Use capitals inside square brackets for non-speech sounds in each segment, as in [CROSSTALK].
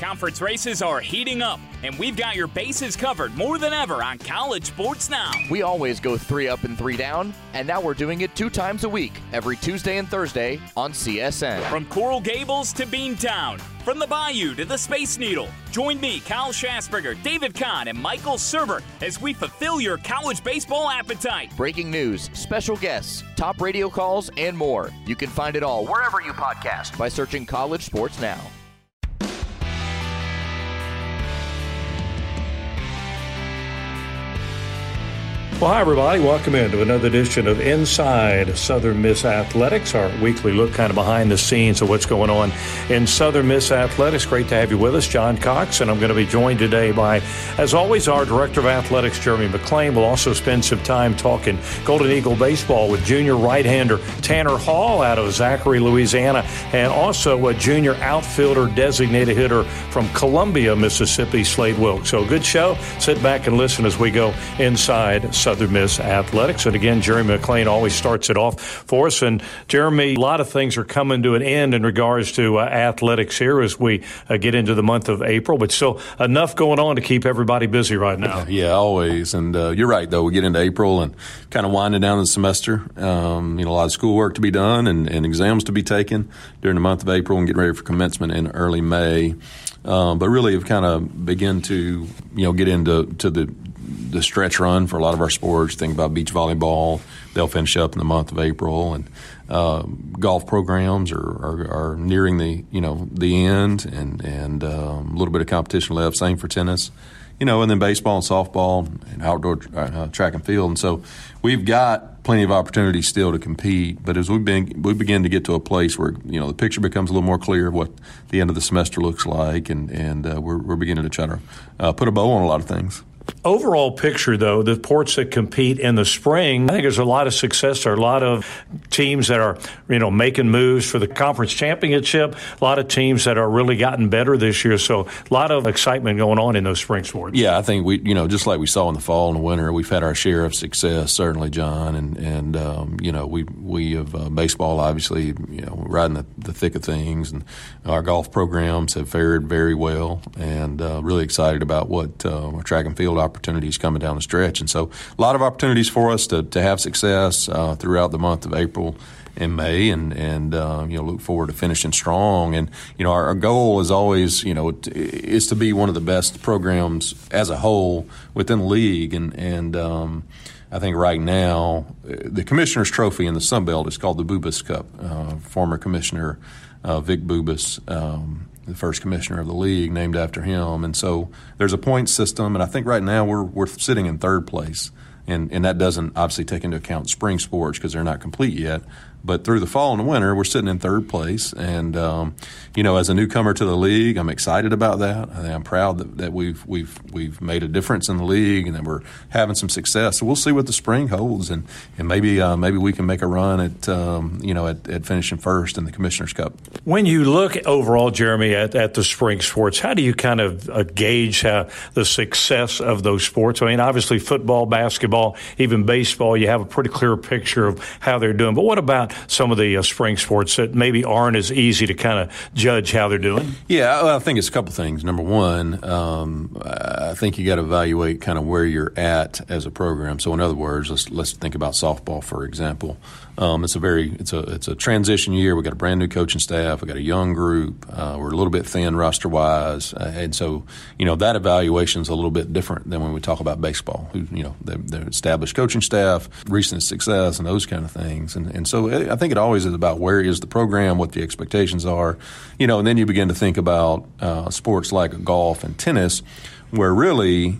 Conference races are heating up, and we've got your bases covered more than ever on college sports now. We always go three up and three down, and now we're doing it two times a week, every Tuesday and Thursday on CSN. From Coral Gables to Beantown, from the Bayou to the Space Needle, join me, Kyle Schasberger, David Kahn, and Michael Serber as we fulfill your college baseball appetite. Breaking news, special guests, top radio calls, and more. You can find it all wherever you podcast by searching College Sports Now. Well, hi, everybody. Welcome into another edition of Inside Southern Miss Athletics, our weekly look kind of behind the scenes of what's going on in Southern Miss Athletics. Great to have you with us, John Cox. And I'm going to be joined today by, as always, our Director of Athletics, Jeremy McClain. We'll also spend some time talking Golden Eagle baseball with junior right hander Tanner Hall out of Zachary, Louisiana, and also a junior outfielder designated hitter from Columbia, Mississippi, Slade Wilks. So, good show. Sit back and listen as we go inside Southern Miss Athletics. And again, Jeremy McClain always starts it off for us. And Jeremy, a lot of things are coming to an end in regards to uh, athletics here as we uh, get into the month of April, but still enough going on to keep everybody busy right now. [LAUGHS] Yeah, always. And uh, you're right, though. We get into April and kind of winding down the semester. Um, you know, a lot of schoolwork to be done and, and, exams to be taken during the month of April and getting ready for commencement in early May. Um, but really have kind of begin to you know get into to the the stretch run for a lot of our sports. Think about beach volleyball; they'll finish up in the month of April, and uh, golf programs are, are, are, nearing the you know the end, and and um, a little bit of competition left. Same for tennis, you know, and then baseball and softball and outdoor uh, track and field. And so we've got plenty of opportunities still to compete. But as we begin, we begin to get to a place where you know the picture becomes a little more clear of what the end of the semester looks like, and and uh, we're, we're beginning to try to uh, put a bow on a lot of things overall picture, though, the ports that compete in the spring, I think there's a lot of success. There are a lot of teams that are, you know, making moves for the conference championship. A lot of teams that are really gotten better this year. So a lot of excitement going on in those spring sports. Yeah, I think we, you know, just like we saw in the fall and the winter, we've had our share of success, certainly, John, and and um, you know, we we have uh, baseball, obviously, you know, right in the, the, thick of things, and our golf programs have fared very well, and uh, really excited about what uh, our track and field opportunities coming down the stretch. And so a lot of opportunities for us to, to have success uh, throughout the month of April and May, and and uh, you know look forward to finishing strong. And you know our, our, goal is always you know is to be one of the best programs as a whole within the league. And and um, I think right now the commissioner's trophy in the Sun Belt is called the Bubas Cup. Uh, former commissioner uh, Vic Bubas. Um, the first commissioner of the league, named after him. And so there's a point system, and I think right now we're we're sitting in third place, and and that doesn't obviously take into account spring sports because they're not complete yet. But through the fall and the winter, we're sitting in third place. And, um, you know, as a newcomer to the league, I'm excited about that. I am proud that, that we've, we've, we've made a difference in the league and that we're having some success. So we'll see what the spring holds. And, and maybe, uh, maybe we can make a run at, um, you know, at, at, finishing first in the Commissioner's Cup. When you look overall, Jeremy, at, at the spring sports, how do you kind of uh, gauge uh, the success of those sports? I mean, obviously, football, basketball, even baseball, you have a pretty clear picture of how they're doing. But what about some of the uh, spring sports that maybe aren't as easy to kind of judge how they're doing? Yeah, I think it's a couple things. Number one, um, I think you got to evaluate kind of where you're at as a program. So, in other words, let's let's think about softball, for example. Um, it's a very it's a it's a transition year. We got a brand new coaching staff. We got a young group. Uh, we're a little bit thin roster wise, uh, and so you know that evaluation is a little bit different than when we talk about baseball. Who you know the, established coaching staff, recent success, and those kind of things. And and so I think it always is about where is the program, what the expectations are, you know, and then you begin to think about uh, sports like golf and tennis, where really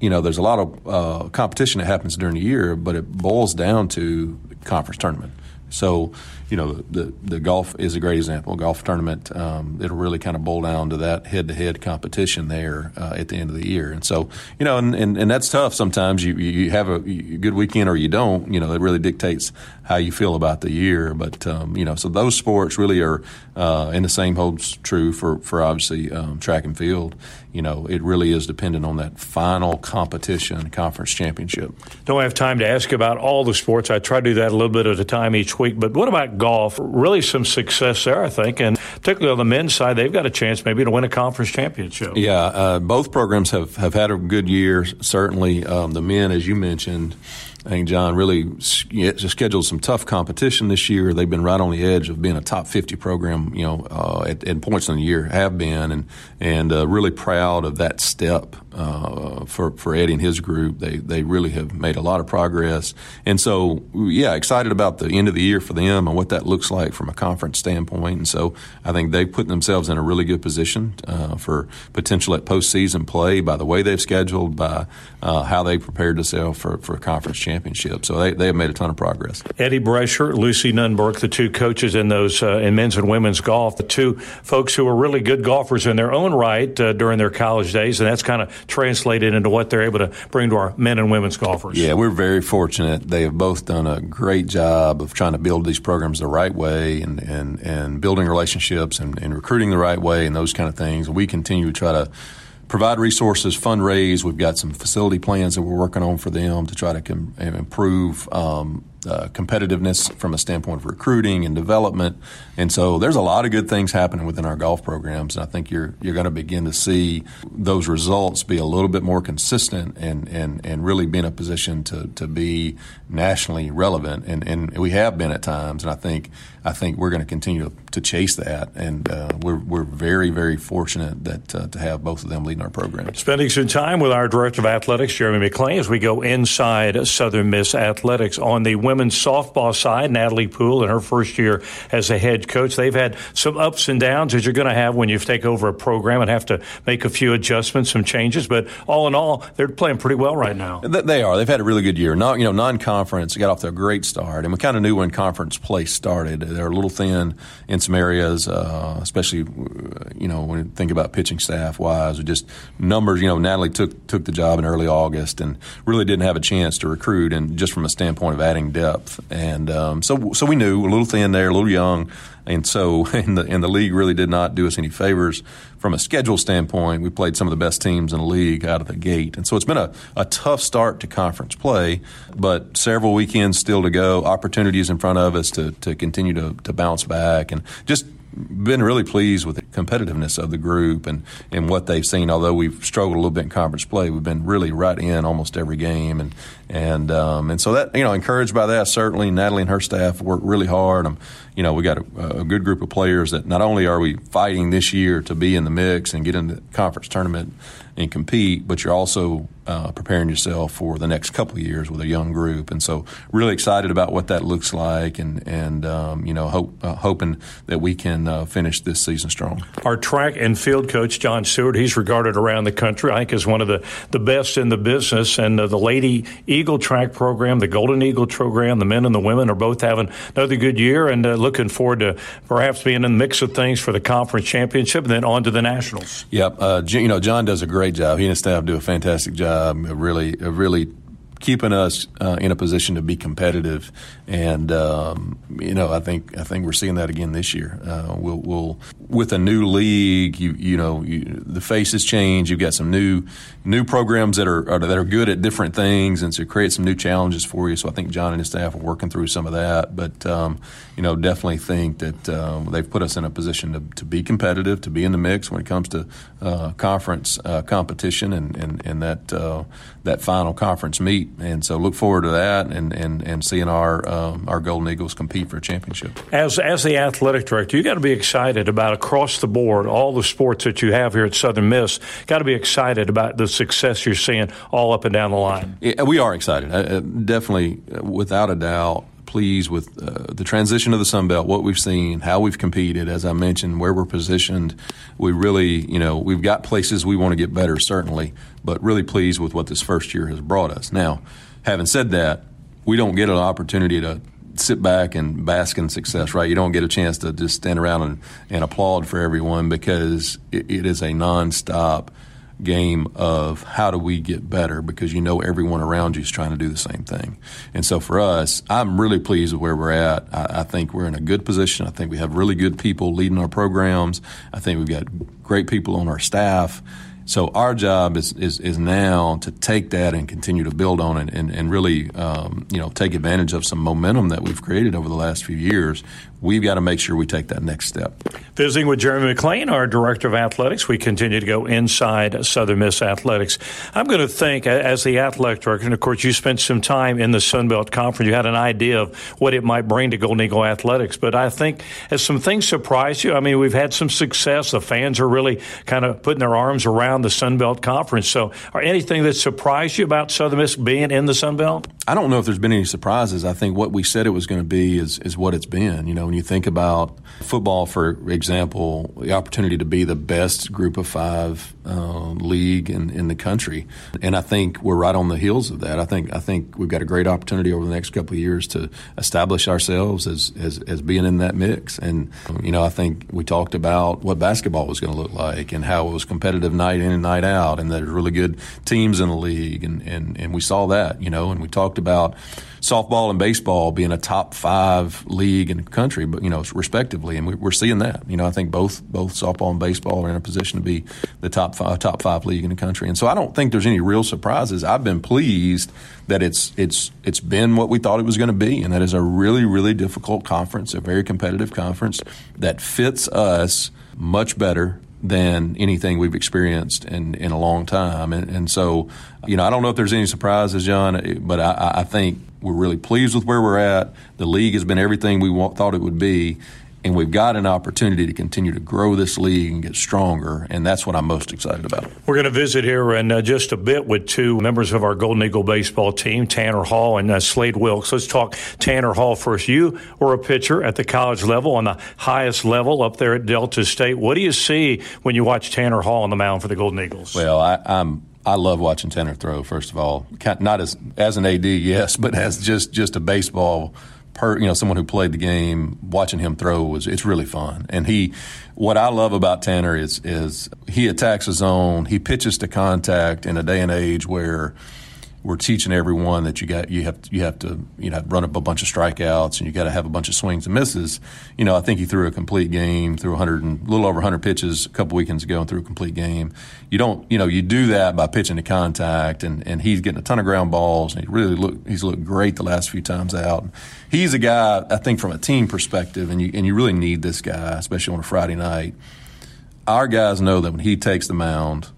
you know, there's a lot of uh, competition that happens during the year, but it boils down to conference tournament. So, you know, the the golf is a great example. Golf tournament, um, it'll really kind of boil down to that head to head competition there uh, at the end of the year. And so, you know, and, and, and that's tough. Sometimes you you have a good weekend or you don't. You know, it really dictates how you feel about the year. But um, you know, so those sports really are, uh, and the same holds true for for obviously um, track and field you know, it really is dependent on that final competition, conference championship. Don't have time to ask about all the sports. I try to do that a little bit at a time each week. But what about golf? Really, some success there, I think, and particularly on the men's side, they've got a chance maybe to win a conference championship. Yeah, uh, both programs have have had a good year. Certainly, um, the men, as you mentioned. I think John really scheduled some tough competition this year. They've been right on the edge of being a top 50 program, you know, uh, at, at, points in the year, have been, and and uh, really proud of that step uh, for for Eddie and his group. They they really have made a lot of progress, and so yeah, excited about the end of the year for them and what that looks like from a conference standpoint. And so I think they've put themselves in a really good position uh, for potential at postseason play by the way they've scheduled, by uh, how they prepared themselves for for a conference championship. So they, they have made a ton of progress. Eddie Brescher, Lucy Nunberg, the two coaches in those uh, in men's and women's golf, the two folks who were really good golfers in their own right uh, during their college days, and that's kind of translated into what they're able to bring to our men and women's golfers. Yeah, we're very fortunate. They have both done a great job of trying to build these programs the right way and and, and building relationships and, and recruiting the right way and those kind of things. We continue to try to provide resources, fundraise. We've got some facility plans that we're working on for them to try to com- improve um, uh, competitiveness from a standpoint of recruiting and development. And so there's a lot of good things happening within our golf programs. And I think you're you're going to begin to see those results be a little bit more consistent and, and, and really be in a position to, to be nationally relevant. And, and we have been at times. And I think I think we're going to continue to chase that. And uh, we're, we're very, very fortunate that uh, to have both of them leading our program. Spending some time with our Director of Athletics, Jeremy McClain, as we go inside Southern Miss Athletics on the women's softball side, Natalie Poole, in her first year as a head coach, they've had some ups and downs as you're going to have when you take over a program and have to make a few adjustments, some changes. But all in all, they're playing pretty well right now. They are. They've had a really good year. Not, you know, non-conference got off to a great start, and we kind of knew when conference play started. They're a little thin in some areas, uh, especially you know when you think about pitching staff wise, or just numbers. You know, Natalie took took the job in early August and really didn't have a chance to recruit, and just from a standpoint of adding depth depth, and um, so so we knew a little thin there, a little young, and so [LAUGHS] and the the league really did not do us any favors from a schedule standpoint. We played some of the best teams in the league out of the gate, and so it's been a, a tough start to conference play, but several weekends still to go, opportunities in front of us to to continue to to bounce back, and just been really pleased with the competitiveness of the group and, and what they've seen. Although we've struggled a little bit in conference play, we've been really right in almost every game, and and um, and so that you know encouraged by that certainly. Natalie and her staff work really hard. Um, you know we got a, a, good group of players that not only are we fighting this year to be in the mix and get into the conference tournament and compete, but you're also uh, preparing yourself for the next couple years with a young group. And so, really excited about what that looks like, and and um, you know, hope, uh, hoping that we can uh, finish this season strong. Our track and field coach, John Stewart, he's regarded around the country, I think, as one of the, the best in the business. And uh, the Lady Eagle track program, the Golden Eagle program, the men and the women are both having another good year and uh, looking forward to perhaps being in the mix of things for the conference championship and then on to the nationals. Yep. Uh, you know, John does a great job. He and his staff do a fantastic job. Really, really keeping us uh, in a position to be competitive. And um, you know, I think I think we're seeing that again this year. Uh, we'll, we'll, with a new league, you you know, you, the faces change. You've got some new new programs that are, are, that are good at different things, and so create some new challenges for you. So I think John and his staff are working through some of that. But um, you know, definitely think that um, they've put us in a position to, to be competitive, to be in the mix when it comes to uh, conference uh, competition and and, and that uh, that final conference meet. And so look forward to that and and, and seeing our um, our Golden Eagles compete for a championship. As as the athletic director, you got to be excited about across the board all the sports that you have here at Southern Miss. Got to be excited about the success you're seeing all up and down the line. Yeah, we are excited, uh, definitely, without a doubt pleased with uh, the transition of the Sun Belt, what we've seen, how we've competed, as I mentioned, where we're positioned. We really, you know, we've got places we want to get better, certainly, but really pleased with what this first year has brought us. Now, having said that, we don't get an opportunity to sit back and bask in success, right? You don't get a chance to just stand around and, and applaud for everyone because it, it is a nonstop – game of how do we get better because you know everyone around you is trying to do the same thing. And so for us, I'm really pleased with where we're at. I, I, think we're in a good position. I think we have really good people leading our programs. I think we've got great people on our staff. So our job is, is, is now to take that and continue to build on it and, and really, um, you know, take advantage of some momentum that we've created over the last few years we've got to make sure we take that next step. Visiting with Jeremy McClain, our director of athletics, we continue to go inside Southern Miss athletics. I'm going to think, as the athletic director, and of course, you spent some time in the Sun Belt Conference, you had an idea of what it might bring to Golden Eagle athletics. But I think, as some things surprised you, I mean, we've had some success. The fans are really kind of putting their arms around the Sun Belt Conference. So, are anything that surprised you about Southern Miss being in the Sun Belt? I don't know if there's been any surprises. I think what we said it was going to be is, is what it's been. You know, when you think about football, for example, the opportunity to be the best group of five uh, league in, in the country, and I think we're right on the heels of that. I think I think we've got a great opportunity over the next couple of years to establish ourselves as, as, as being in that mix. And you know, I think we talked about what basketball was going to look like and how it was competitive night in and night out, and there's really good teams in the league, and, and, and we saw that. You know, and we talked about softball and baseball being a top five league in the country, but you know, respectively, and we, are seeing that. You know, I think both both softball and baseball are in a position to be the top five top five league in the country, and so I don't think there's any real surprises. I've been pleased that it's it's it's been what we thought it was going to be, and that is a really really difficult conference, a very competitive conference that fits us much better than anything we've experienced in, in a long time. And, and so, you know, I don't know if there's any surprises, John, but I, I think we're really pleased with where we're at. The league has been everything we thought it would be and we've got an opportunity to continue to grow this league and get stronger, and that's what I'm most excited about. We're going to visit here in uh, just a bit with two members of our Golden Eagle baseball team, Tanner Hall and uh, Slade Wilks. Let's talk Tanner Hall first. You were a pitcher at the college level, on the highest level up there at Delta State. What do you see when you watch Tanner Hall on the mound for the Golden Eagles? Well, I, I'm I love watching Tanner throw. First of all, not as as an AD, yes, [LAUGHS] but as just just a baseball per, you know, someone who played the game, watching him throw was it's really fun. And he, what I love about Tanner is is he attacks his own. He pitches to contact in a day and age where we're teaching everyone that you got you have you have to you know run up a bunch of strikeouts and you got to have a bunch of swings and misses. You know, I think he threw a complete game, threw 100 and a little over 100 pitches a couple weekends ago and threw a complete game. You don't you know you do that by pitching to contact and and he's getting a ton of ground balls and he really look he's looked great the last few times out. He's a guy I think from a team perspective and you and you really need this guy especially on a Friday night. Our guys know that when he takes the mound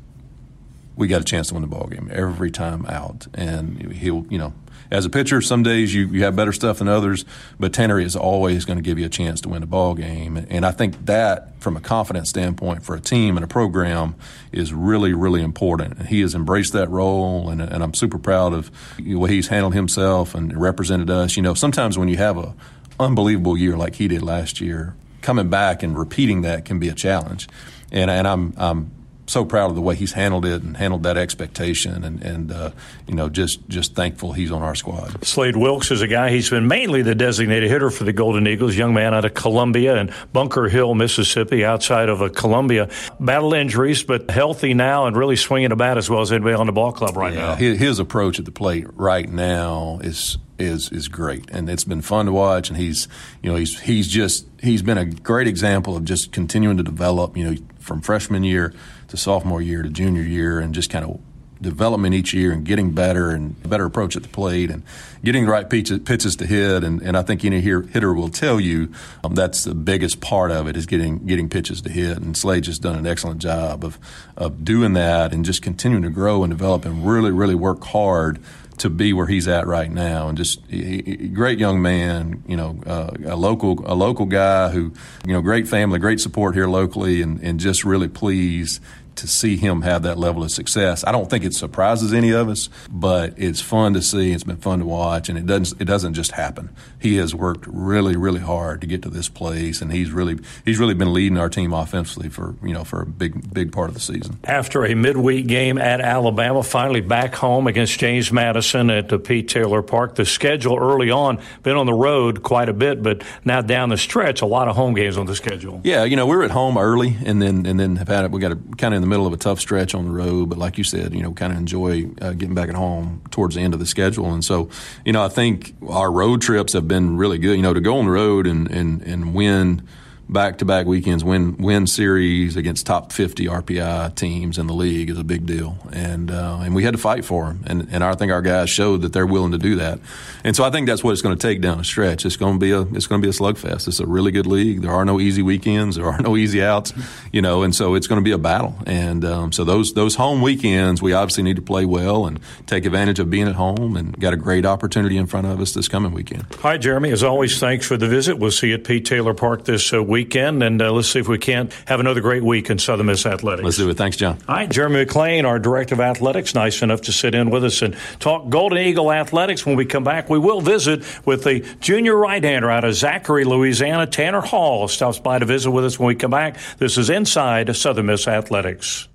we got a chance to win the ball game every time out. And he'll, you know, as a pitcher, some days you, you have better stuff than others, but Tanner is always going to give you a chance to win a ball game. And I think that, from a confidence standpoint for a team and a program, is really, really important. And he has embraced that role, and, and I'm super proud of the way he's handled himself and represented us. You know, sometimes when you have a unbelievable year like he did last year, coming back and repeating that can be a challenge. And, and I'm, I'm so proud of the way he's handled it and handled that expectation, and, and uh, you know, just just thankful he's on our squad. Slade Wilks is a guy. He's been mainly the designated hitter for the Golden Eagles. Young man out of Columbia and Bunker Hill, Mississippi, outside of uh, Columbia. Battle injuries, but healthy now and really swinging a bat as well as anybody on the ball club right yeah, now. His, his approach at the plate right now is is is great, and it's been fun to watch. And he's you know he's he's just he's been a great example of just continuing to develop. You know, from freshman year to sophomore year to junior year, and just kind of development each year and getting better and better approach at the plate and getting the right pitches, to hit. And, and I think any hitter will tell you um, that's the biggest part of it is getting getting pitches to hit. And Slade just done an excellent job of of doing that and just continuing to grow and develop and really really work hard to be where he's at right now, and just he, he, great young man. You know, uh, a local a local guy who you know great family, great support here locally, and and just really pleased to see him have that level of success. I don't think it surprises any of us, but it's fun to see. It's been fun to watch, and it doesn't it doesn't just happen. He has worked really really hard to get to this place, and he's really he's really been leading our team offensively for you know for a big big part of the season. After a midweek game at Alabama, finally back home against James Madison at the Pete Taylor Park. The schedule early on been on the road quite a bit, but now down the stretch, a lot of home games on the schedule. Yeah, you know we are at home early, and then and then have had it. We got a kind of in the middle of a tough stretch on the road, but like you said, you know, kind of enjoy uh, getting back at home towards the end of the schedule. And so, you know, I think our road trips have been really good. You know, to go on the road and and and win back to back weekends, win win series against top 50 RPI teams in the league is a big deal, and uh, and we had to fight for them, and and I think our guys showed that they're willing to do that, and so I think that's what it's going to take down the stretch. It's going to be a it's going to be a slugfest. It's a really good league. There are no easy weekends. There are no easy outs, you know, and so it's going to be a battle. And um, so those those home weekends, we obviously need to play well and take advantage of being at home, and got a great opportunity in front of us this coming weekend. Hi, Jeremy. As always, thanks for the visit. We'll see you at Pete Taylor Park this uh, week weekend, and uh, let's see if we can't have another great week in Southern Miss Athletics. Let's do it. Thanks, John. All right, Jeremy McClain, our Director of Athletics, nice enough to sit in with us and talk Golden Eagle Athletics. When we come back, we will visit with the junior right-hander out of Zachary, Louisiana, Tanner Hall, stops by to visit with us when we come back. This is Inside Southern Miss Athletics.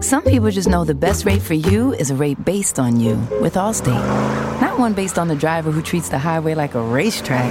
Some people just know the best rate for you is a rate based on you with Allstate. Not one based on the driver who treats the highway like a racetrack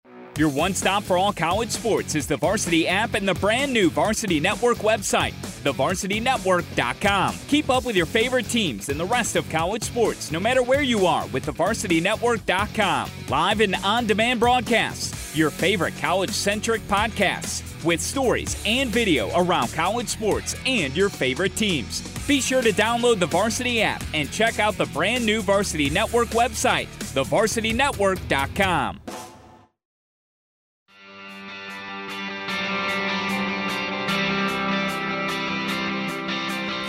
Your one stop for all college sports is the Varsity app and the brand new Varsity Network website, thevarsitynetwork.com. Keep up with your favorite teams and the rest of college sports, no matter where you are, with thevarsitynetwork.com. Live and on demand broadcasts, your favorite college centric podcasts with stories and video around college sports and your favorite teams. Be sure to download the Varsity app and check out the brand new Varsity Network website, thevarsitynetwork.com.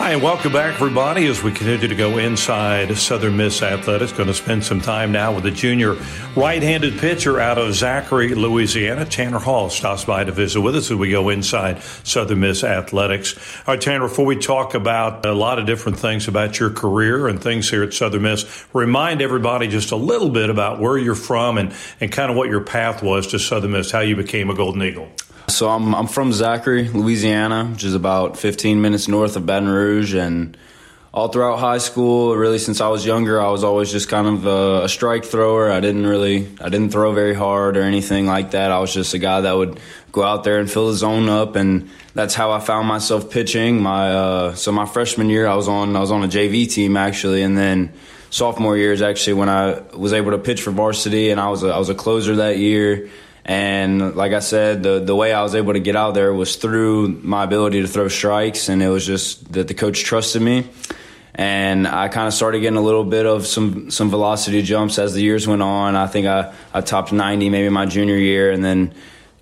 Hi, and welcome back, everybody, as we continue to go inside Southern Miss Athletics. Going to spend some time now with the junior right handed pitcher out of Zachary, Louisiana. Tanner Hall stops by to visit with us as we go inside Southern Miss Athletics. All right, Tanner, before we talk about a lot of different things about your career and things here at Southern Miss, remind everybody just a little bit about where you're from and, and kind of what your path was to Southern Miss, how you became a Golden Eagle. So I'm I'm from Zachary, Louisiana, which is about 15 minutes north of Baton Rouge, and all throughout high school, really since I was younger, I was always just kind of a, a, strike thrower. I didn't really I didn't throw very hard or anything like that. I was just a guy that would go out there and fill the zone up, and that's how I found myself pitching. My uh, so my freshman year, I was on I was on a JV team actually, and then sophomore year is actually when I was able to pitch for varsity, and I was a, I was a closer that year. And like I said, the the way I was able to get out there was through my ability to throw strikes, and it was just that the coach trusted me. And I kind of started getting a little bit of some some velocity jumps as the years went on. I think I, I topped 90 maybe my junior year, and then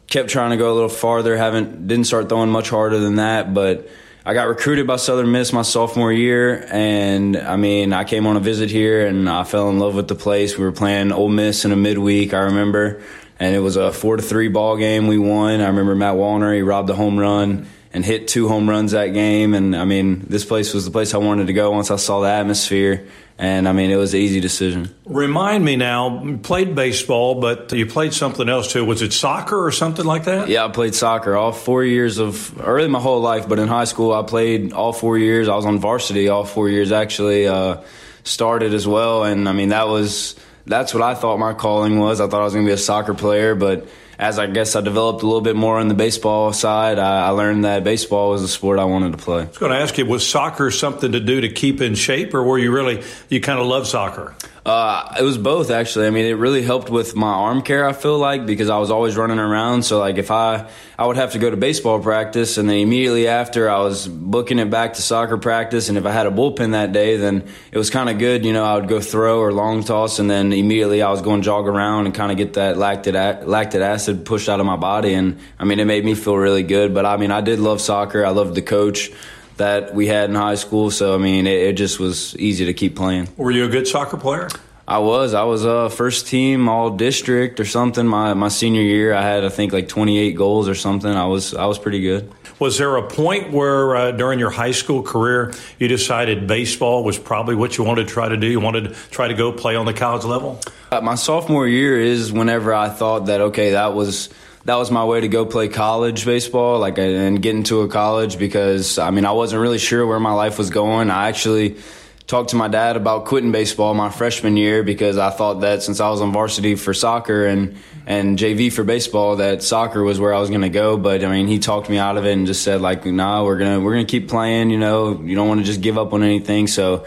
kept trying to go a little farther. Haven't didn't start throwing much harder than that, but I got recruited by Southern Miss my sophomore year, and I mean, I came on a visit here, and I fell in love with the place. We were playing Ole Miss in a midweek, I remember, and it was a four to three ball game. We won. I remember Matt Wallner, he robbed a home run and hit two home runs that game. And I mean, this place was the place I wanted to go once I saw the atmosphere. And I mean, it was an easy decision. Remind me now, you played baseball, but you played something else too. Was it soccer or something like that? Yeah, I played soccer all four years of, really my whole life, but in high school, I played all four years. I was on varsity all four years, actually, uh, started as well. And I mean, that was, that's what I thought my calling was. I thought I was going to be a soccer player, but as I guess I developed a little bit more on the baseball side, I, I, learned that baseball was the sport I wanted to play. I was going to ask you, was soccer something to do to keep in shape, or were you really you kind of love soccer? Uh, it was both actually. I mean, it really helped with my arm care. I feel like because I was always running around. So like if I I would have to go to baseball practice, and then immediately after I was booking it back to soccer practice. And if I had a bullpen that day, then it was kind of good. You know, I would go throw or long toss, and then immediately I was going jog around and kind of get that lactic acid pushed out of my body. And I mean, it made me feel really good. But I mean, I did love soccer. I loved the coach that we had in high school. So I mean, it, it, just was easy to keep playing. Were you a good soccer player? I was. I was a uh, first team all district or something. My my senior year, I had I think like 28 goals or something. I was I was pretty good. Was there a point where uh, during your high school career you decided baseball was probably what you wanted to try to do? You wanted to try to go play on the college level? Uh, my sophomore year is whenever I thought that okay, that was that was my way to go play college baseball, like uh, and get into a college because I mean I wasn't really sure where my life was going. I actually talked to my dad about quitting baseball my freshman year because I thought that since I was on varsity for soccer and and JV for baseball that soccer was where I was going to go. But I mean, he talked me out of it and just said like, "Nah, we're gonna we're gonna keep playing. You know, you don't want to just give up on anything." So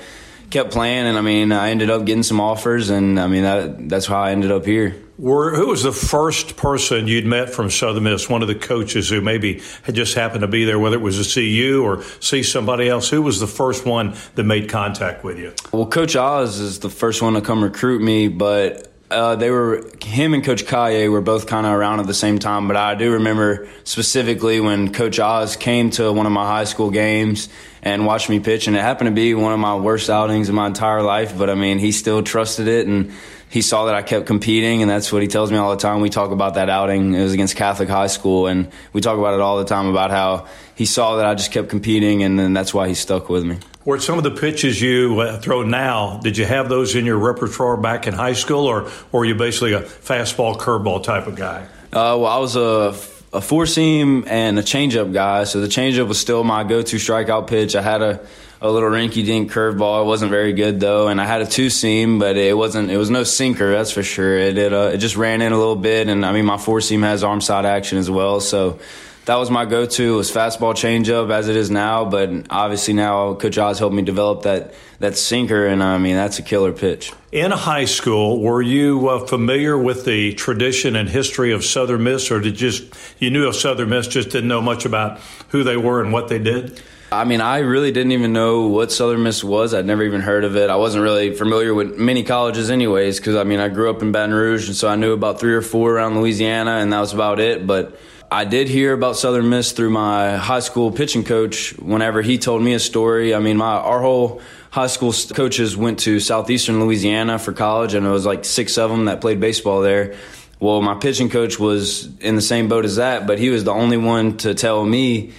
kept playing, and I mean, I ended up getting some offers, and I mean that that's how I ended up here. Were, who was the first person you'd met from Southern Miss? One of the coaches who maybe had just happened to be there, whether it was see you or see somebody else. Who was the first one that made contact with you? Well, Coach Oz is the first one to come recruit me, but uh, they were him and Coach Kaye were both kind of around at the same time. But I do remember specifically when Coach Oz came to one of my high school games and watched me pitch, and it happened to be one of my worst outings in my entire life. But I mean, he still trusted it and he saw that I kept competing, and that's what he tells me all the time. We talk about that outing. It was against Catholic High School, and we talk about it all the time about how he saw that I just kept competing, and then that's why he stuck with me. Were some of the pitches you uh, throw now, did you have those in your repertoire back in high school, or, or were you basically a fastball, curveball type of guy? Uh, well, I was a a four seam and a changeup guy. So the changeup was still my go to strikeout pitch. I had a a little rinky dink curveball. It wasn't very good though, and I had a two seam, but it wasn't. It was no sinker, that's for sure. It it, uh, it just ran in a little bit, and I mean my four seam has arm side action as well, so that was my go-to. Was fastball changeup as it is now, but obviously now Coach Oz helped me develop that that sinker, and I mean that's a killer pitch. In high school, were you uh, familiar with the tradition and history of Southern Miss, or did you just you knew of Southern Miss, just didn't know much about who they were and what they did? I mean, I really didn't even know what Southern Miss was. I'd never even heard of it. I wasn't really familiar with many colleges, anyways, because I mean, I grew up in Baton Rouge, and so I knew about three or four around Louisiana, and that was about it. But I did hear about Southern Miss through my high school pitching coach whenever he told me a story. I mean, my our whole high school coaches went to southeastern Louisiana for college, and it was like six of them that played baseball there. Well, my pitching coach was in the same boat as that, but he was the only one to tell me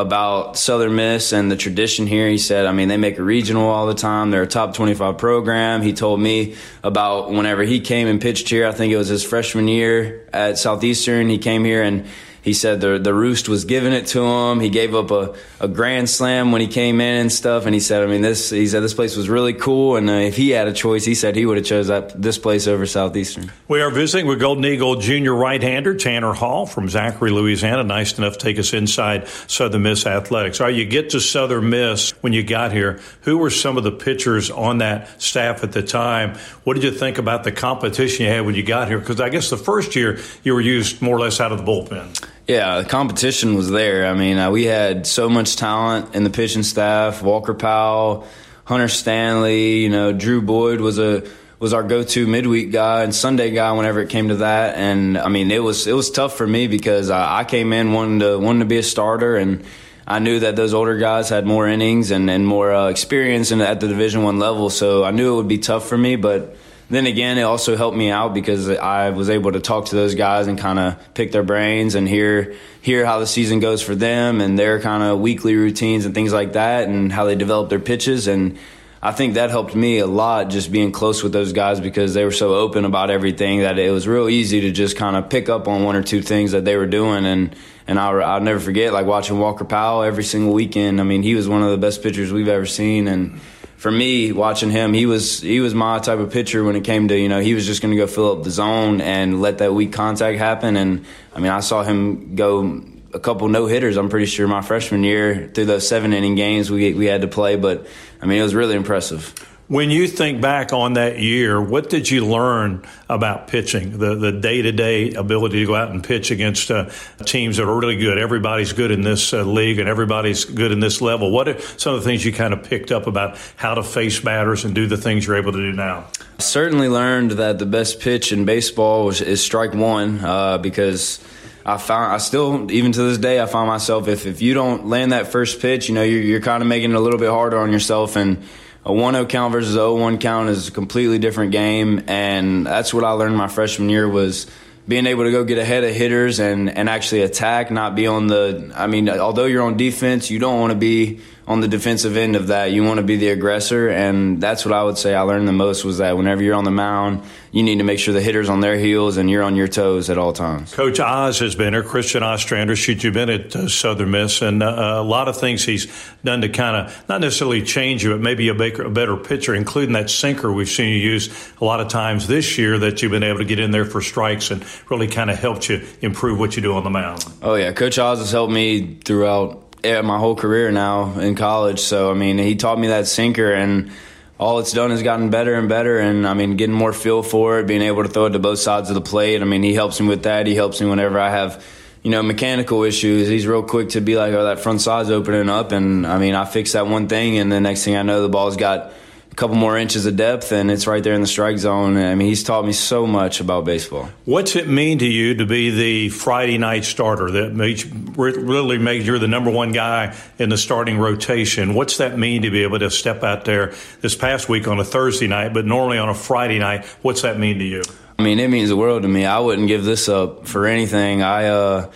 about Southern Miss and the tradition here. He said, I mean, they make a regional all the time. They're a top 25 program. He told me about whenever he came and pitched here. I think it was his freshman year at Southeastern. He came here and he said the the roost was giving it to him. He gave up a, a grand slam when he came in and stuff. And he said, I mean, this he said this place was really cool. And uh, if he had a choice, he said he would have chose that this place over Southeastern. We are visiting with Golden Eagle junior right-hander Tanner Hall from Zachary, Louisiana. Nice enough to take us inside Southern Miss athletics. All right, you get to Southern Miss when you got here. Who were some of the pitchers on that staff at the time? What did you think about the competition you had when you got here? Because I guess the first year you were used more or less out of the bullpen. Yeah, the competition was there. I mean, uh, we had so much talent in the pitching staff. Walker Powell, Hunter Stanley, you know, Drew Boyd was a was our go-to midweek guy and Sunday guy whenever it came to that. And I mean, it was it was tough for me because I, I came in wanting to wanting to be a starter and I knew that those older guys had more innings and, and more uh, experience in, at the Division One level, so I knew it would be tough for me. But then again, it also helped me out because I was able to talk to those guys and kind of pick their brains and hear hear how the season goes for them and their kind of weekly routines and things like that, and how they develop their pitches and. I think that helped me a lot just being close with those guys because they were so open about everything that it was real easy to just kind of pick up on one or two things that they were doing and and I'll, I'll never forget like watching Walker Powell every single weekend. I mean, he was one of the best pitchers we've ever seen and for me, watching him, he was he was my type of pitcher when it came to you know he was just going to go fill up the zone and let that weak contact happen. And I mean, I saw him go a couple no hitters. I'm pretty sure my freshman year through those seven inning games we we had to play, but I mean it was really impressive. When you think back on that year, what did you learn about pitching? The the day to day ability to go out and pitch against uh, teams that are really good. Everybody's good in this uh, league, and everybody's good in this level. What are some of the things you kind of picked up about how to face batters and do the things you're able to do now? I certainly learned that the best pitch in baseball is, is strike one uh, because. I found I still even to this day I find myself if, if you don't land that first pitch, you know you're, you're kind of making it a little bit harder on yourself and a 1-0 count versus a 0-1 count is a completely different game and that's what I learned my freshman year was being able to go get ahead of hitters and, and actually attack, not be on the I mean, although you're on defense, you don't want to be on the defensive end of that. You want to be the aggressor, and that's what I would say I learned the most was that whenever you're on the mound, you need to make sure the hitter's on their heels and you're on your toes at all times. Coach Oz has been here, Christian Ostrander. Shoot, you've been at uh, Southern Miss, and uh, a lot of things he's done to kind of not necessarily change you, but maybe a, baker, a better pitcher, including that sinker we've seen you use a lot of times this year that you've been able to get in there for strikes and really kind of helped you improve what you do on the mound. Oh yeah, Coach Oz has helped me throughout yeah, my whole career now in college. So I mean, he taught me that sinker, and all it's done is gotten better and better. And I mean, getting more feel for it, being able to throw it to both sides of the plate. I mean, he helps me with that. He helps me whenever I have. You know, mechanical issues. He's real quick to be like, oh, that front side's opening up. And I mean, I fix that one thing, and the next thing I know, the ball's got a couple more inches of depth, and it's right there in the strike zone. I mean, he's taught me so much about baseball. What's it mean to you to be the Friday night starter that makes, really makes you the number one guy in the starting rotation? What's that mean to be able to step out there this past week on a Thursday night, but normally on a Friday night? What's that mean to you? I mean, it means the world to me. I wouldn't give this up for anything. I, uh,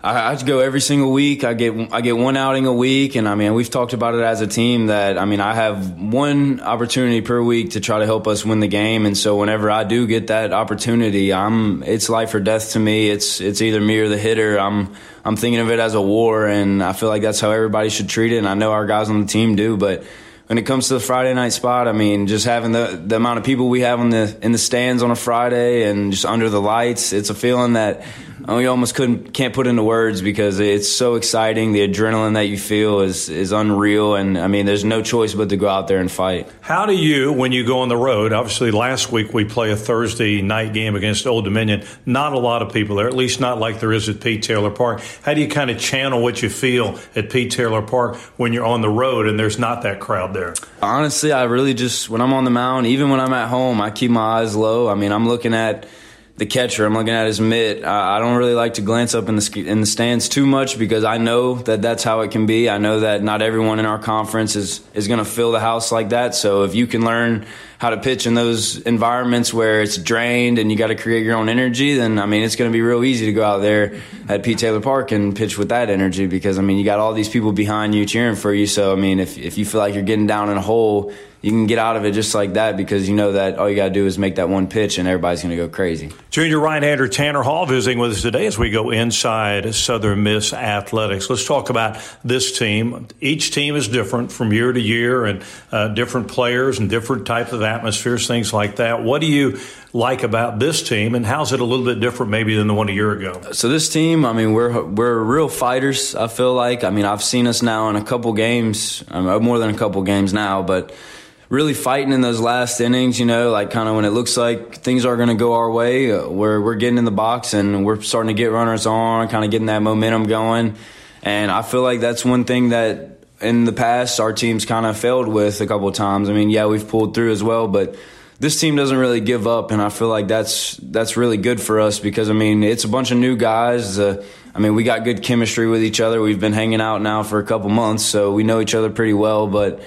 I, I go every single week. I get I get one outing a week, and I mean we've talked about it as a team that I mean I have one opportunity per week to try to help us win the game, and so whenever I do get that opportunity, I'm it's life or death to me. It's it's either me or the hitter. I'm I'm thinking of it as a war, and I feel like that's how everybody should treat it. And I know our guys on the team do, but when it comes to the Friday night spot, I mean, just having the the amount of people we have in the in the stands on a Friday and just under the lights, it's a feeling that oh, we almost couldn't can't put into words because it's so exciting. The adrenaline that you feel is is unreal, and I mean, there's no choice but to go out there and fight. How do you, when you go on the road? Obviously, last week we play a Thursday night game against Old Dominion. Not a lot of people there, at least not like there is at Pete Taylor Park. How do you kind of channel what you feel at Pete Taylor Park when you're on the road and there's not that crowd there? Honestly, I really just when I'm on the mound, even when I'm at home, I keep my eyes low. I mean, I'm looking at the catcher. I'm looking at his mitt. I, don't really like to glance up in the in the stands too much because I know that that's how it can be. I know that not everyone in our conference is is going to fill the house like that. So if you can learn how to pitch in those environments where it's drained and you got to create your own energy, then I mean it's going to be real easy to go out there at Pete Taylor Park and pitch with that energy because I mean you got all these people behind you cheering for you. So I mean if if you feel like you're getting down in a hole you can get out of it just like that because you know that all you got to do is make that one pitch and everybody's going to go crazy. Junior right-hander Tanner Hall visiting with us today as we go inside Southern Miss Athletics. Let's talk about this team. Each team is different from year to year and uh, different players and different types of atmospheres, things like that. What do you like about this team, and how's it a little bit different maybe than the one a year ago? So this team, I mean, we're we're real fighters. I feel like. I mean, I've seen us now in a couple games, um, more than a couple games now, but really fighting in those last innings, you know, like kind of when it looks like things are going to go our way, we're, we're getting in the box and we're starting to get runners on, kind of getting that momentum going. And I feel like that's one thing that in the past our team's kind of failed with a couple times. I mean, yeah, we've pulled through as well, but this team doesn't really give up, and I feel like that's that's really good for us because I mean it's a bunch of new guys. Uh, I mean we got good chemistry with each other. We've been hanging out now for a couple months, so we know each other pretty well. But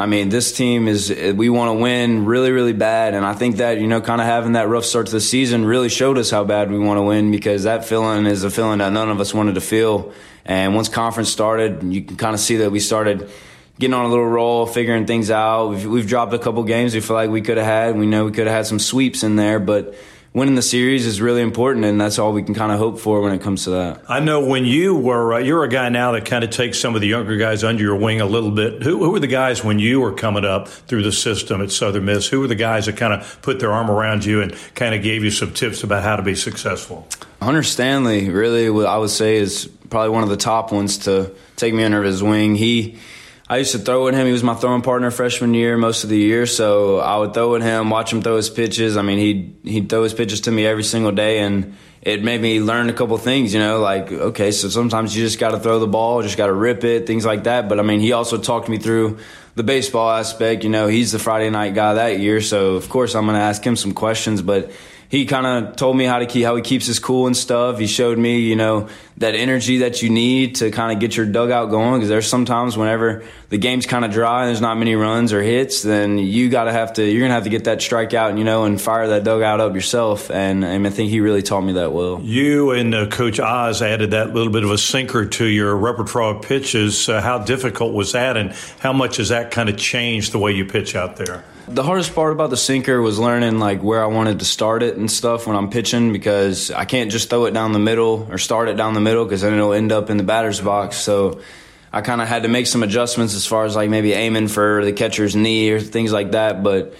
I mean this team is we want to win really really bad, and I think that you know kind of having that rough start to the season really showed us how bad we want to win because that feeling is a feeling that none of us wanted to feel. And once conference started, you can kind of see that we started getting on a little roll, figuring things out. We've, we've dropped a couple games we feel like we could have had. We know we could have had some sweeps in there, but winning the series is really important, and that's all we can kind of hope for when it comes to that. I know when you were, uh, you're a guy now that kind of takes some of the younger guys under your wing a little bit. Who, who were the guys when you were coming up through the system at Southern Miss? Who were the guys that kind of put their arm around you and kind of gave you some tips about how to be successful? Hunter Stanley, really, what I would say is probably one of the top ones to take me under his wing. He I used to throw at him. He was my throwing partner freshman year, most of the year. So I would throw at him, watch him throw his pitches. I mean, he'd he'd throw his pitches to me every single day, and it made me learn a couple things. You know, like okay, so sometimes you just got to throw the ball, just got to rip it, things like that. But I mean, he also talked me through the baseball aspect. You know, he's the Friday night guy that year, so of course I'm going to ask him some questions, but he kind of told me how to keep how he keeps his cool and stuff. He showed me, you know, that energy that you need to kind of get your dugout going. Because there's sometimes whenever the game's kind of dry and there's not many runs or hits, then you got to have to you're gonna have to get that strikeout, and, you know, and fire that dugout up yourself. And, and I think he really taught me that well. You and uh, Coach Oz added that little bit of a sinker to your repertoire of pitches. Uh, how difficult was that, and how much has that kind of changed the way you pitch out there? The hardest part about the sinker was learning like where I wanted to start it and stuff when I'm pitching because I can't just throw it down the middle or start it down the middle because then it'll end up in the batter's box. So I kind of had to make some adjustments as far as like maybe aiming for the catcher's knee or things like that. But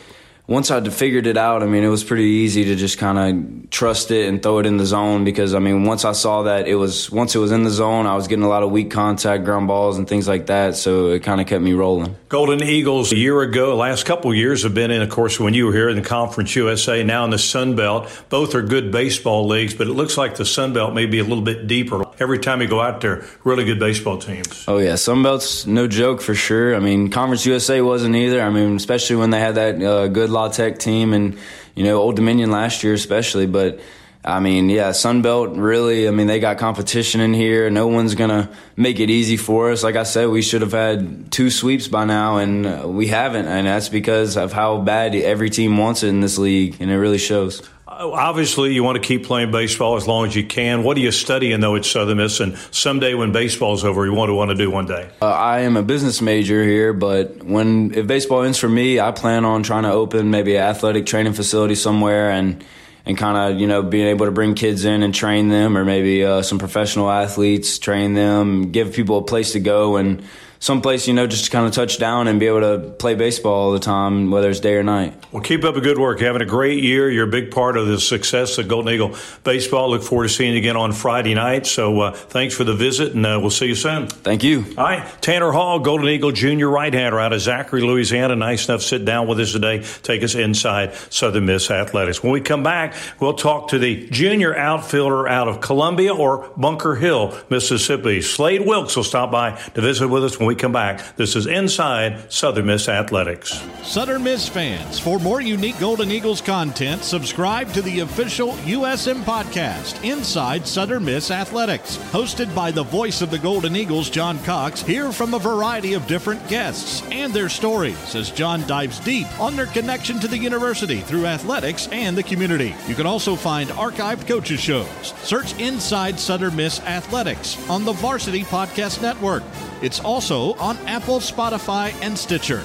once I figured it out, I mean, it was pretty easy to just kind of trust it and throw it in the zone because, I mean, once I saw that it was, once it was in the zone, I was getting a lot of weak contact, ground balls, and things like that. So it kind of kept me rolling. Golden Eagles a year ago, last couple years have been in, of course, when you were here in the Conference USA, now in the Sun Belt. Both are good baseball leagues, but it looks like the Sun Belt may be a little bit deeper. Every time you go out there, really good baseball teams. Oh, yeah. Sun Belt's no joke for sure. I mean, Conference USA wasn't either. I mean, especially when they had that uh, good La Tech team and you know Old Dominion last year especially. But I mean, yeah, Sunbelt really. I mean, they got competition in here. No one's gonna make it easy for us. Like I said, we should have had two sweeps by now, and uh, we haven't, and that's because of how bad every team wants it in this league, and it really shows obviously you want to keep playing baseball as long as you can. What are you studying though at Southern Miss? And someday when baseball's over, you want to want to do one day? Uh, I am a business major here, but when if baseball ends for me, I plan on trying to open maybe an athletic training facility somewhere and and kind of you know being able to bring kids in and train them, or maybe uh, some professional athletes train them, give people a place to go and someplace, you know, just to kind of touch down and be able to play baseball all the time, whether it's day or night. Well, keep up the good work. You're having a great year. You're a big part of the success of Golden Eagle baseball. Look forward to seeing you again on Friday night. So uh, thanks for the visit, and uh, we'll see you soon. Thank you. All right. Tanner Hall, Golden Eagle junior right hander out of Zachary, Louisiana. Nice enough to sit down with us today, take us inside Southern Miss Athletics. When we come back, we'll talk to the junior outfielder out of Columbia or Bunker Hill, Mississippi. Slade Wilks will stop by to visit with us when we come back. This is Inside Southern Miss Athletics. Southern Miss fans, for more unique Golden Eagles content, subscribe to the official USM podcast, Inside Southern Miss Athletics. Hosted by the voice of the Golden Eagles, John Cox, hear from a variety of different guests and their stories as John dives deep on their connection to the university through athletics and the community. You can also find archived coaches shows. Search Inside Southern Miss Athletics on the Varsity Podcast Network. It's also on Apple, Spotify, and Stitcher.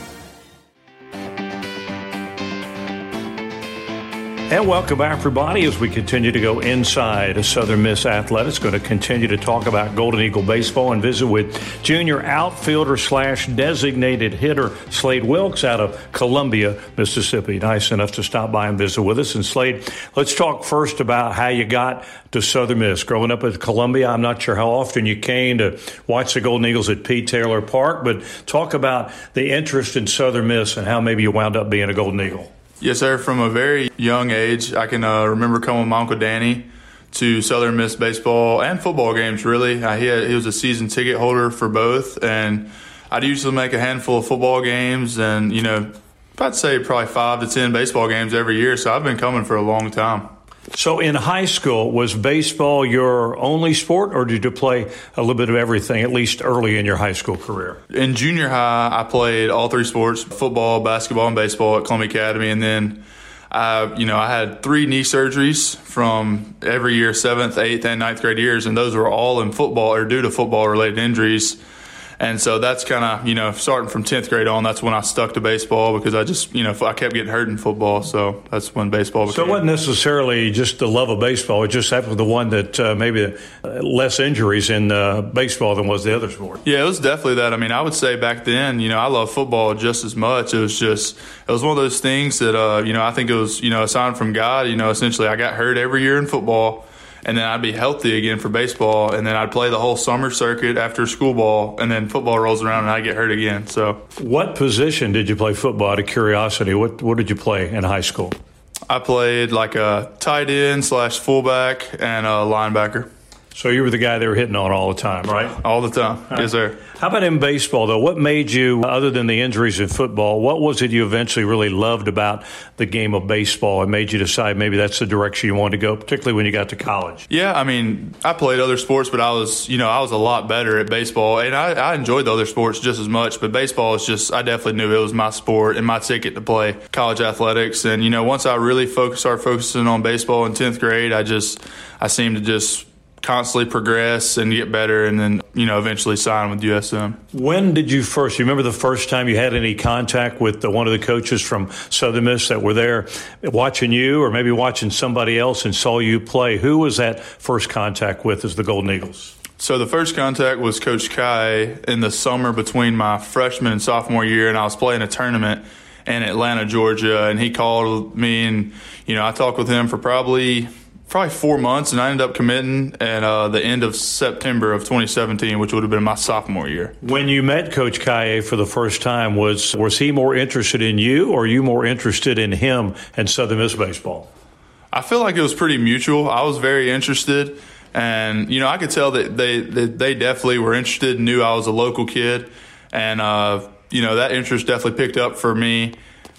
And welcome back, everybody, as we continue to go inside Southern Miss Athletics. Going to continue to talk about Golden Eagle baseball and visit with junior outfielder slash designated hitter Slade Wilks out of Columbia, Mississippi. Nice enough to stop by and visit with us. And Slade, let's talk first about how you got to Southern Miss. Growing up at Columbia, I'm not sure how often you came to watch the Golden Eagles at Pete Taylor Park, but talk about the interest in Southern Miss and how maybe you wound up being a Golden Eagle. Yes, sir. From a very young age, I can uh, remember coming with my uncle Danny to Southern Miss baseball and football games. Really, uh, he had, he was a season ticket holder for both, and I'd usually make a handful of football games, and you know, I'd say probably five to ten baseball games every year. So I've been coming for a long time. So in high school, was baseball your only sport, or did you play a little bit of everything, at least early in your high school career? In junior high, I played all three sports: football, basketball, and baseball at Columbia Academy, and then. I, you know, I had three knee surgeries from every year, seventh, eighth, and ninth grade years, and those were all in football or due to football related injuries. And so that's kind of, you know, starting from 10th grade on, that's when I stuck to baseball because I just, you know, I kept getting hurt in football. So that's when baseball became. So it wasn't necessarily just the love of baseball. It just happened to the one that uh, maybe less injuries in uh, baseball than was the other sport. Yeah, it was definitely that. I mean, I would say back then, you know, I love football just as much. It was just, it was one of those things that, uh, you know, I think it was, you know, a sign from God. You know, essentially I got hurt every year in football and then I'd be healthy again for baseball, and then I'd play the whole summer circuit after school ball, and then football rolls around and I get hurt again. So, what position did you play football? Out of curiosity, what what did you play in high school? I played like a tight end slash fullback and a linebacker. So you were the guy they were hitting on all the time, right? All the time, yes, sir. How about in baseball, though? What made you, other than the injuries in football, what was it you eventually really loved about the game of baseball and made you decide maybe that's the direction you wanted to go, particularly when you got to college? Yeah, I mean, I played other sports, but I was, you know, I was a lot better at baseball, and I, I enjoyed the other sports just as much. But baseball is just, I definitely knew it was my sport and my ticket to play college athletics. And you know, once I really focused, started focusing on baseball in tenth grade, I just, I seemed to just constantly progress and get better and then you know eventually sign with USM. When did you first you remember the first time you had any contact with the, one of the coaches from Southern Miss that were there watching you or maybe watching somebody else and saw you play who was that first contact with as the Golden Eagles? So the first contact was Coach Kai in the summer between my freshman and sophomore year and I was playing a tournament in Atlanta, Georgia and he called me and you know I talked with him for probably probably four months, and I ended up committing at uh, the end of September of 2017, which would have been my sophomore year. When you met Coach Kaye for the first time, was was he more interested in you, or you more interested in him and Southern Miss baseball? I feel like it was pretty mutual. I was very interested, and you know, I could tell that they that they definitely were interested, knew I was a local kid, and uh, you know that interest definitely picked up for me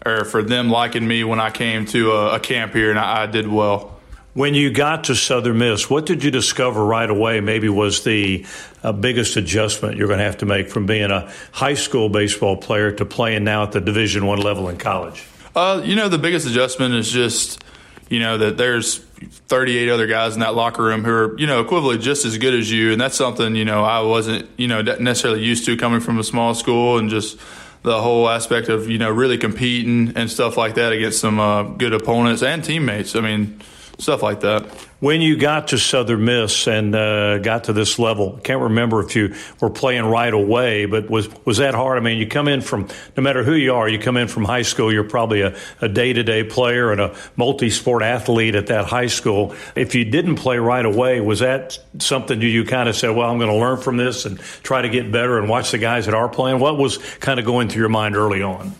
or for them liking me when I came to a, a camp here, and I, I did well. When you got to Southern Miss, what did you discover right away? Maybe was the uh, biggest adjustment you're going to have to make from being a high school baseball player to playing now at the Division One level in college. Uh, you know, the biggest adjustment is just you know that there's 38 other guys in that locker room who are you know equivalently just as good as you, and that's something you know I wasn't you know necessarily used to coming from a small school and just the whole aspect of you know really competing and stuff like that against some uh, good opponents and teammates. I mean stuff like that. When you got to Southern Miss and uh, got to this level, can't remember if you were playing right away, but was was that hard? I mean, you come in from no matter who you are, you come in from high school, you're probably a day to day player and a multi sport athlete at that high school. If you didn't play right away, was that something you, you kind of said, "Well, I'm going to learn from this and try to get better and watch the guys that are playing"? What was kind of going through your mind early on?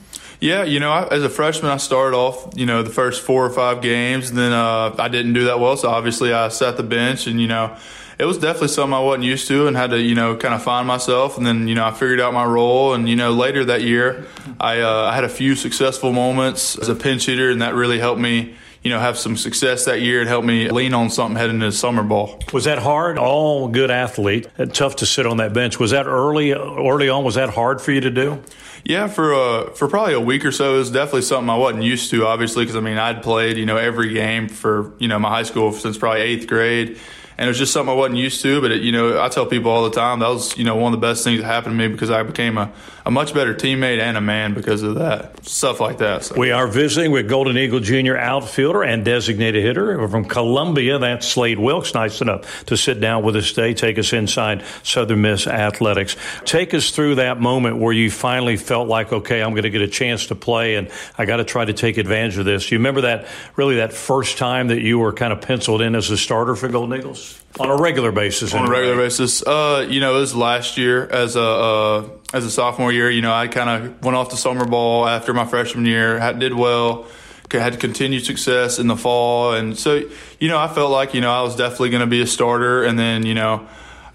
Yeah, you know, I, as a freshman, I started off, you know, the first four or five games, and then uh, I didn't do that well. So obviously, I sat the bench, and you know, it was definitely something I wasn't used to, and had to, you know, kind of find myself. And then, you know, I figured out my role, and you know, later that year, I, uh, I had a few successful moments as a pinch hitter, and that really helped me you know, have some success that year and help me lean on something heading into summer ball. Was that hard? All good athlete, tough to sit on that bench. Was that early, early on? Was that hard for you to do? Yeah, for uh, for probably a week or so, it was definitely something I wasn't used to. Obviously, because I mean, I'd played you know every game for you know my high school since probably eighth grade, and it was just something I wasn't used to. But it, you know, I tell people all the time that was you know one of the best things that happened to me because I became a, a much better teammate and a man because of that stuff like that. So. We are visiting with Golden Eagle Junior outfielder and designated hitter from Columbia. That's Slade Wilks. Nice enough to sit down with us today, take us inside Southern Miss athletics. Take us through that moment where you finally felt like, okay, I'm going to get a chance to play, and I got to try to take advantage of this. You remember that really that first time that you were kind of penciled in as a starter for Golden Eagles? On a regular basis. On anyway. a regular basis, uh, you know, it was last year as a uh, as a sophomore year. You know, I kind of went off to summer ball after my freshman year, had, did well, had continued success in the fall, and so you know, I felt like you know I was definitely going to be a starter, and then you know.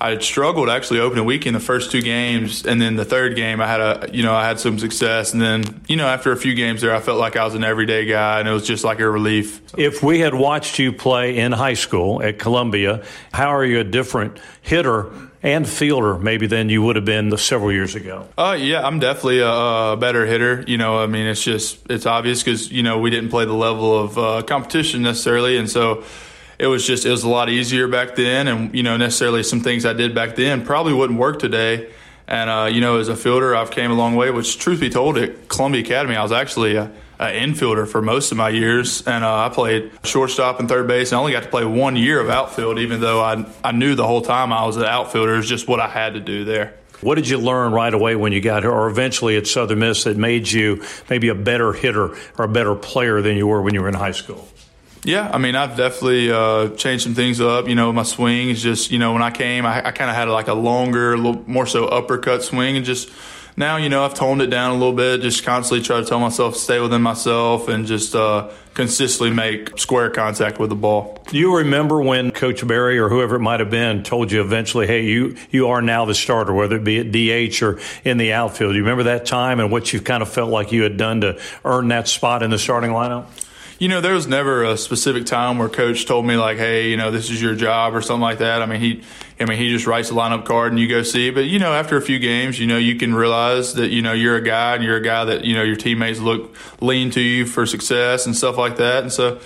I had struggled actually opening weekend the first two games, and then the third game I had a you know I had some success, and then you know after a few games there I felt like I was an everyday guy, and it was just like a relief. If we had watched you play in high school at Columbia, how are you a different hitter and fielder maybe than you would have been several years ago? Uh, yeah, I'm definitely a, a better hitter. You know, I mean, it's just it's obvious because you know we didn't play the level of uh, competition necessarily, and so it was just it was a lot easier back then, and you know necessarily some things I did back then probably wouldn't work today. And uh, you know, as a fielder, I've came a long way. Which, truth be told, at Columbia Academy, I was actually a, a infielder for most of my years, and uh, I played shortstop and third base. And I only got to play one year of outfield, even though I I knew the whole time I was an outfielder. It's just what I had to do there. What did you learn right away when you got here, or eventually at Southern Miss, that made you maybe a better hitter or a better player than you were when you were in high school? Yeah, I mean, I've definitely uh, changed some things up. You know, my swing is just, you know, when I came, I, I kind of had like a longer, little more so uppercut swing, and just now, you know, I've toned it down a little bit. Just constantly try to tell myself stay within myself and just uh, consistently make square contact with the ball. Do you remember when Coach Berry or whoever it might have been told you eventually, "Hey, you you are now the starter, whether it be at DH or in the outfield"? Do you remember that time and what you kind of felt like you had done to earn that spot in the starting lineup? You know, there was never a specific time where coach told me like, "Hey, you know, this is your job" or something like that. I mean, he, I mean, he just writes a lineup card and you go see. But you know, after a few games, you know, you can realize that you know you're a guy and you're a guy that you know your teammates look lean to you for success and stuff like that. And so,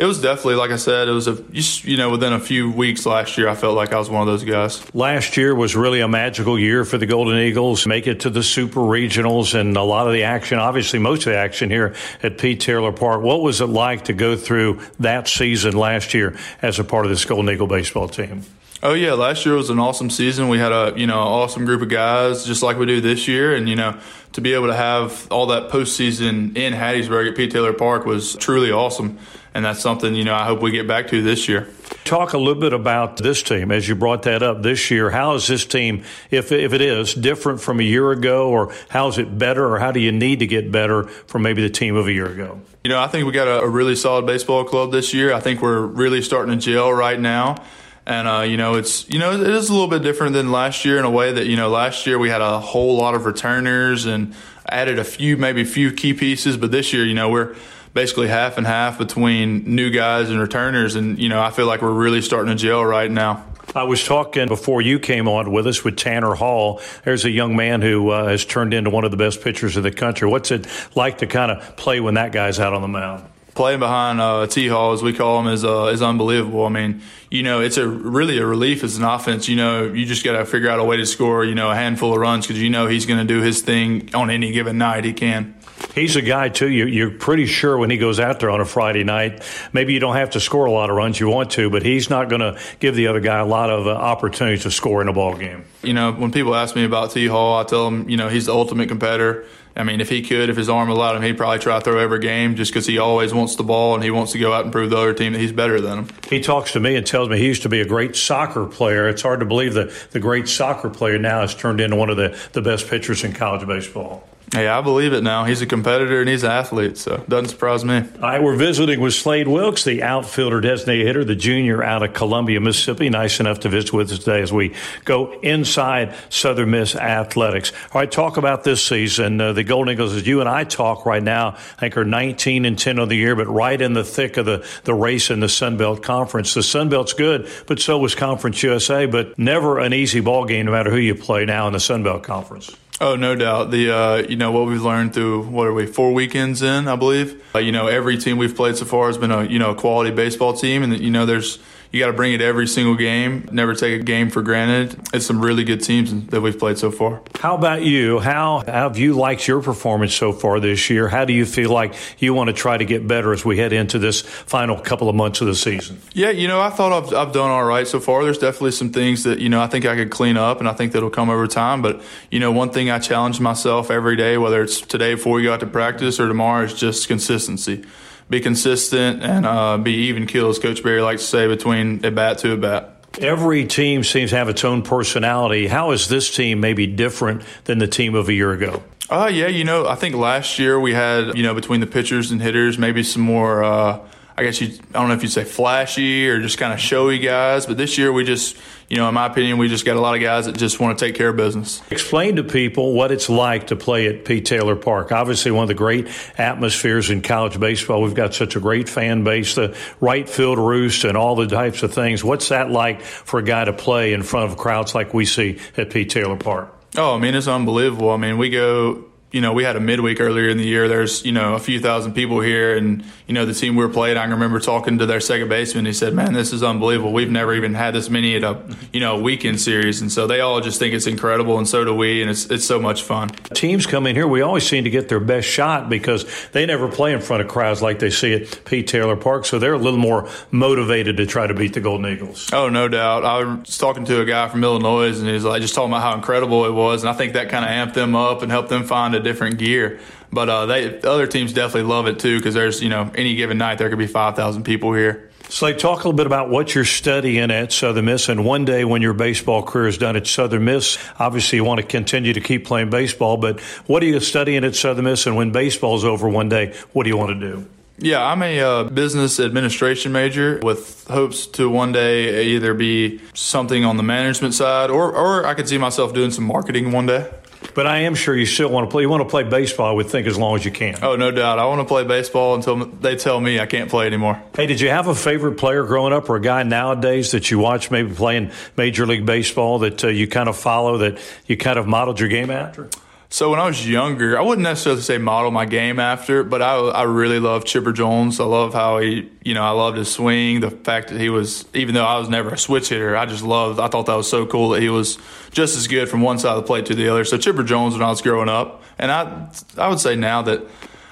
it was definitely like I said, it was a you know within a few weeks last year, I felt like I was one of those guys. Last year was really a magical year for the Golden Eagles. Make it to the Super Regionals and a lot of the action, obviously most of the action here at Pete Taylor Park. What was it like to go through that season last year as a part of this Golden Eagle baseball team? Oh yeah, last year was an awesome season. We had a you know awesome group of guys, just like we do this year, and you know to be able to have all that postseason in Hattiesburg at Pete Taylor Park was truly awesome and that's something you know I hope we get back to this year. Talk a little bit about this team as you brought that up this year. How is this team, if if it is different from a year ago, or how is it better, or how do you need to get better from maybe the team of a year ago? You know, I think we got a, a really solid baseball club this year. I think we're really starting to gel right now. And uh, you know, it's you know, it is a little bit different than last year in a way that you know, last year we had a whole lot of returners and added a few, maybe a few key pieces. But this year, you know, we're basically half and half between new guys and returners. And, you know, I feel like we're really starting to gel right now. I was talking before you came on with us with Tanner Hall. There's a young man who uh, has turned into one of the best pitchers of the country. What's it like to kind of play when that guy's out on the mound? Playing behind uh, T Hall, as we call him, is uh, is unbelievable. I mean, you know, it's a really a relief as an offense. You know, you just got to figure out a way to score, you know, a handful of runs because you know he's going to do his thing on any given night. He can. He's a guy too. You, are pretty sure when he goes out there on a Friday night, maybe you don't have to score a lot of runs you want to, but he's not going to give the other guy a lot of uh, opportunities to score in a ball game. You know, when people ask me about T. Hall, I tell them, you know, he's the ultimate competitor. I mean, if he could, if his arm allowed him, he'd probably try to throw every game just because he always wants the ball and he wants to go out and prove the other team that he's better than him. He talks to me and tells me he used to be a great soccer player. It's hard to believe that the great soccer player now has turned into one of the, the best pitchers in college baseball. Hey, I believe it now. He's a competitor and he's an athlete, so doesn't surprise me. All right, we're visiting with Slade Wilks, the outfielder designated hitter, the junior out of Columbia, Mississippi. Nice enough to visit with us today as we go inside Southern Miss athletics. All right, talk about this season. Uh, the Golden Eagles, as you and I talk right now, I think are 19 and 10 on the year, but right in the thick of the, the race in the Sun Belt Conference. The Sun Belt's good, but so was Conference USA, but never an easy ball game no matter who you play now in the Sun Belt Conference. Oh, no doubt. The uh, you know what we've learned through what are we four weekends in, I believe. Uh, you know every team we've played so far has been a you know a quality baseball team, and you know there's you got to bring it every single game. Never take a game for granted. It's some really good teams that we've played so far. How about you? How have you liked your performance so far this year? How do you feel like you want to try to get better as we head into this final couple of months of the season? Yeah, you know, I thought I've, I've done all right so far. There's definitely some things that, you know, I think I could clean up and I think that'll come over time. But, you know, one thing I challenge myself every day, whether it's today before we go out to practice or tomorrow, is just consistency be consistent and uh, be even keel, as Coach Berry likes to say, between a bat to a bat. Every team seems to have its own personality. How is this team maybe different than the team of a year ago? Uh, yeah, you know, I think last year we had, you know, between the pitchers and hitters, maybe some more. Uh, I guess you I don't know if you'd say flashy or just kind of showy guys, but this year we just you know in my opinion we just got a lot of guys that just want to take care of business. Explain to people what it's like to play at Pete Taylor Park. Obviously, one of the great atmospheres in college baseball. We've got such a great fan base, the right field roost, and all the types of things. What's that like for a guy to play in front of crowds like we see at Pete Taylor Park? Oh, I mean, it's unbelievable. I mean, we go you know, we had a midweek earlier in the year. There's, you know, a few thousand people here, and you know, the team we were playing. I remember talking to their second baseman. He said, "Man, this is unbelievable. We've never even had this many at a, you know, weekend series." And so they all just think it's incredible, and so do we. And it's it's so much fun. Teams come in here. We always seem to get their best shot because they never play in front of crowds like they see at Pete Taylor Park. So they're a little more motivated to try to beat the Golden Eagles. Oh, no doubt. I was talking to a guy from Illinois, and he was like, just talking about how incredible it was, and I think that kind of amped them up and helped them find a different gear. But uh, they the other teams definitely love it too because there's you know any given night there could be five thousand people here. Slade, talk a little bit about what you're studying at Southern Miss, and one day when your baseball career is done at Southern Miss, obviously you want to continue to keep playing baseball. But what are you studying at Southern Miss, and when baseball's over one day, what do you want to do? Yeah, I'm a uh, business administration major with hopes to one day either be something on the management side, or or I could see myself doing some marketing one day. But I am sure you still want to play. You want to play baseball, I would think, as long as you can. Oh, no doubt. I want to play baseball until they tell me I can't play anymore. Hey, did you have a favorite player growing up or a guy nowadays that you watch maybe playing Major League Baseball that uh, you kind of follow, that you kind of modeled your game after? So when I was younger, I wouldn't necessarily say model my game after, but I, I really love Chipper Jones. I love how he, you know, I loved his swing. The fact that he was, even though I was never a switch hitter, I just loved. I thought that was so cool that he was just as good from one side of the plate to the other. So Chipper Jones when I was growing up, and I, I would say now that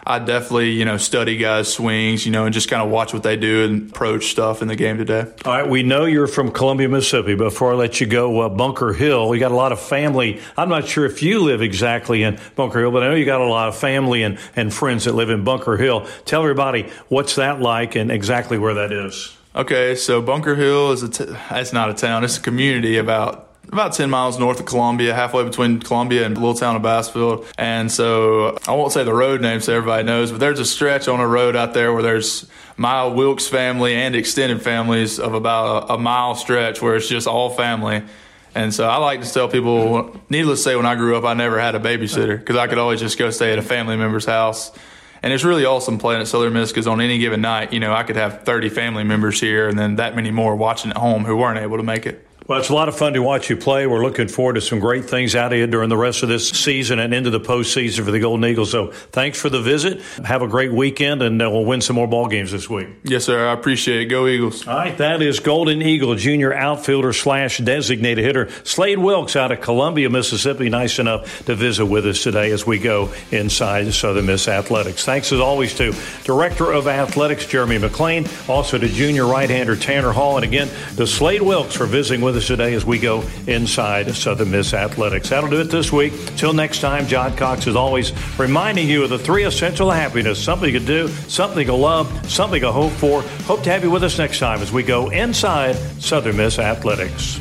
I definitely, you know, study guys' swings, you know, and just kind of watch what they do and approach stuff in the game today. All right, we know you're from Columbia, Mississippi. Before I let you go, uh, Bunker Hill, you got a lot of family. I'm not sure if you live exactly in Bunker Hill, but I know you got a lot of family and, and friends that live in Bunker Hill. Tell everybody what's that like and exactly where that is. Okay, so Bunker Hill is a t- it's not a town; it's a community about about 10 miles north of Columbia, halfway between Columbia and little town of Bassfield. And so I won't say the road name so everybody knows, but there's a stretch on a road out there where there's my Wilks family and extended families of about a, a mile stretch where it's just all family. And so I like to tell people, needless to say, when I grew up, I never had a babysitter because I could always just go stay at a family member's house. And it's really awesome playing at Southern Miss because on any given night, you know, I could have 30 family members here and then that many more watching at home who weren't able to make it. Well, it's a lot of fun to watch you play. We're looking forward to some great things out of you during the rest of this season and into the postseason for the Golden Eagles. So thanks for the visit. Have a great weekend, and uh, we'll win some more ball games this week. Yes, sir. I appreciate it. Go Eagles. All right. That is Golden Eagle junior outfielder slash designated hitter Slade Wilks out of Columbia, Mississippi. Nice enough to visit with us today as we go inside Southern Miss Athletics. Thanks as always to Director of Athletics Jeremy McClain, also to junior right-hander Tanner Hall, and again to Slade Wilks for visiting with us today as we go inside Southern Miss Athletics. That'll do it this week. Till next time, John Cox is always reminding you of the three essential happiness something to do, something to love, something to hope for. Hope to have you with us next time as we go inside Southern Miss Athletics.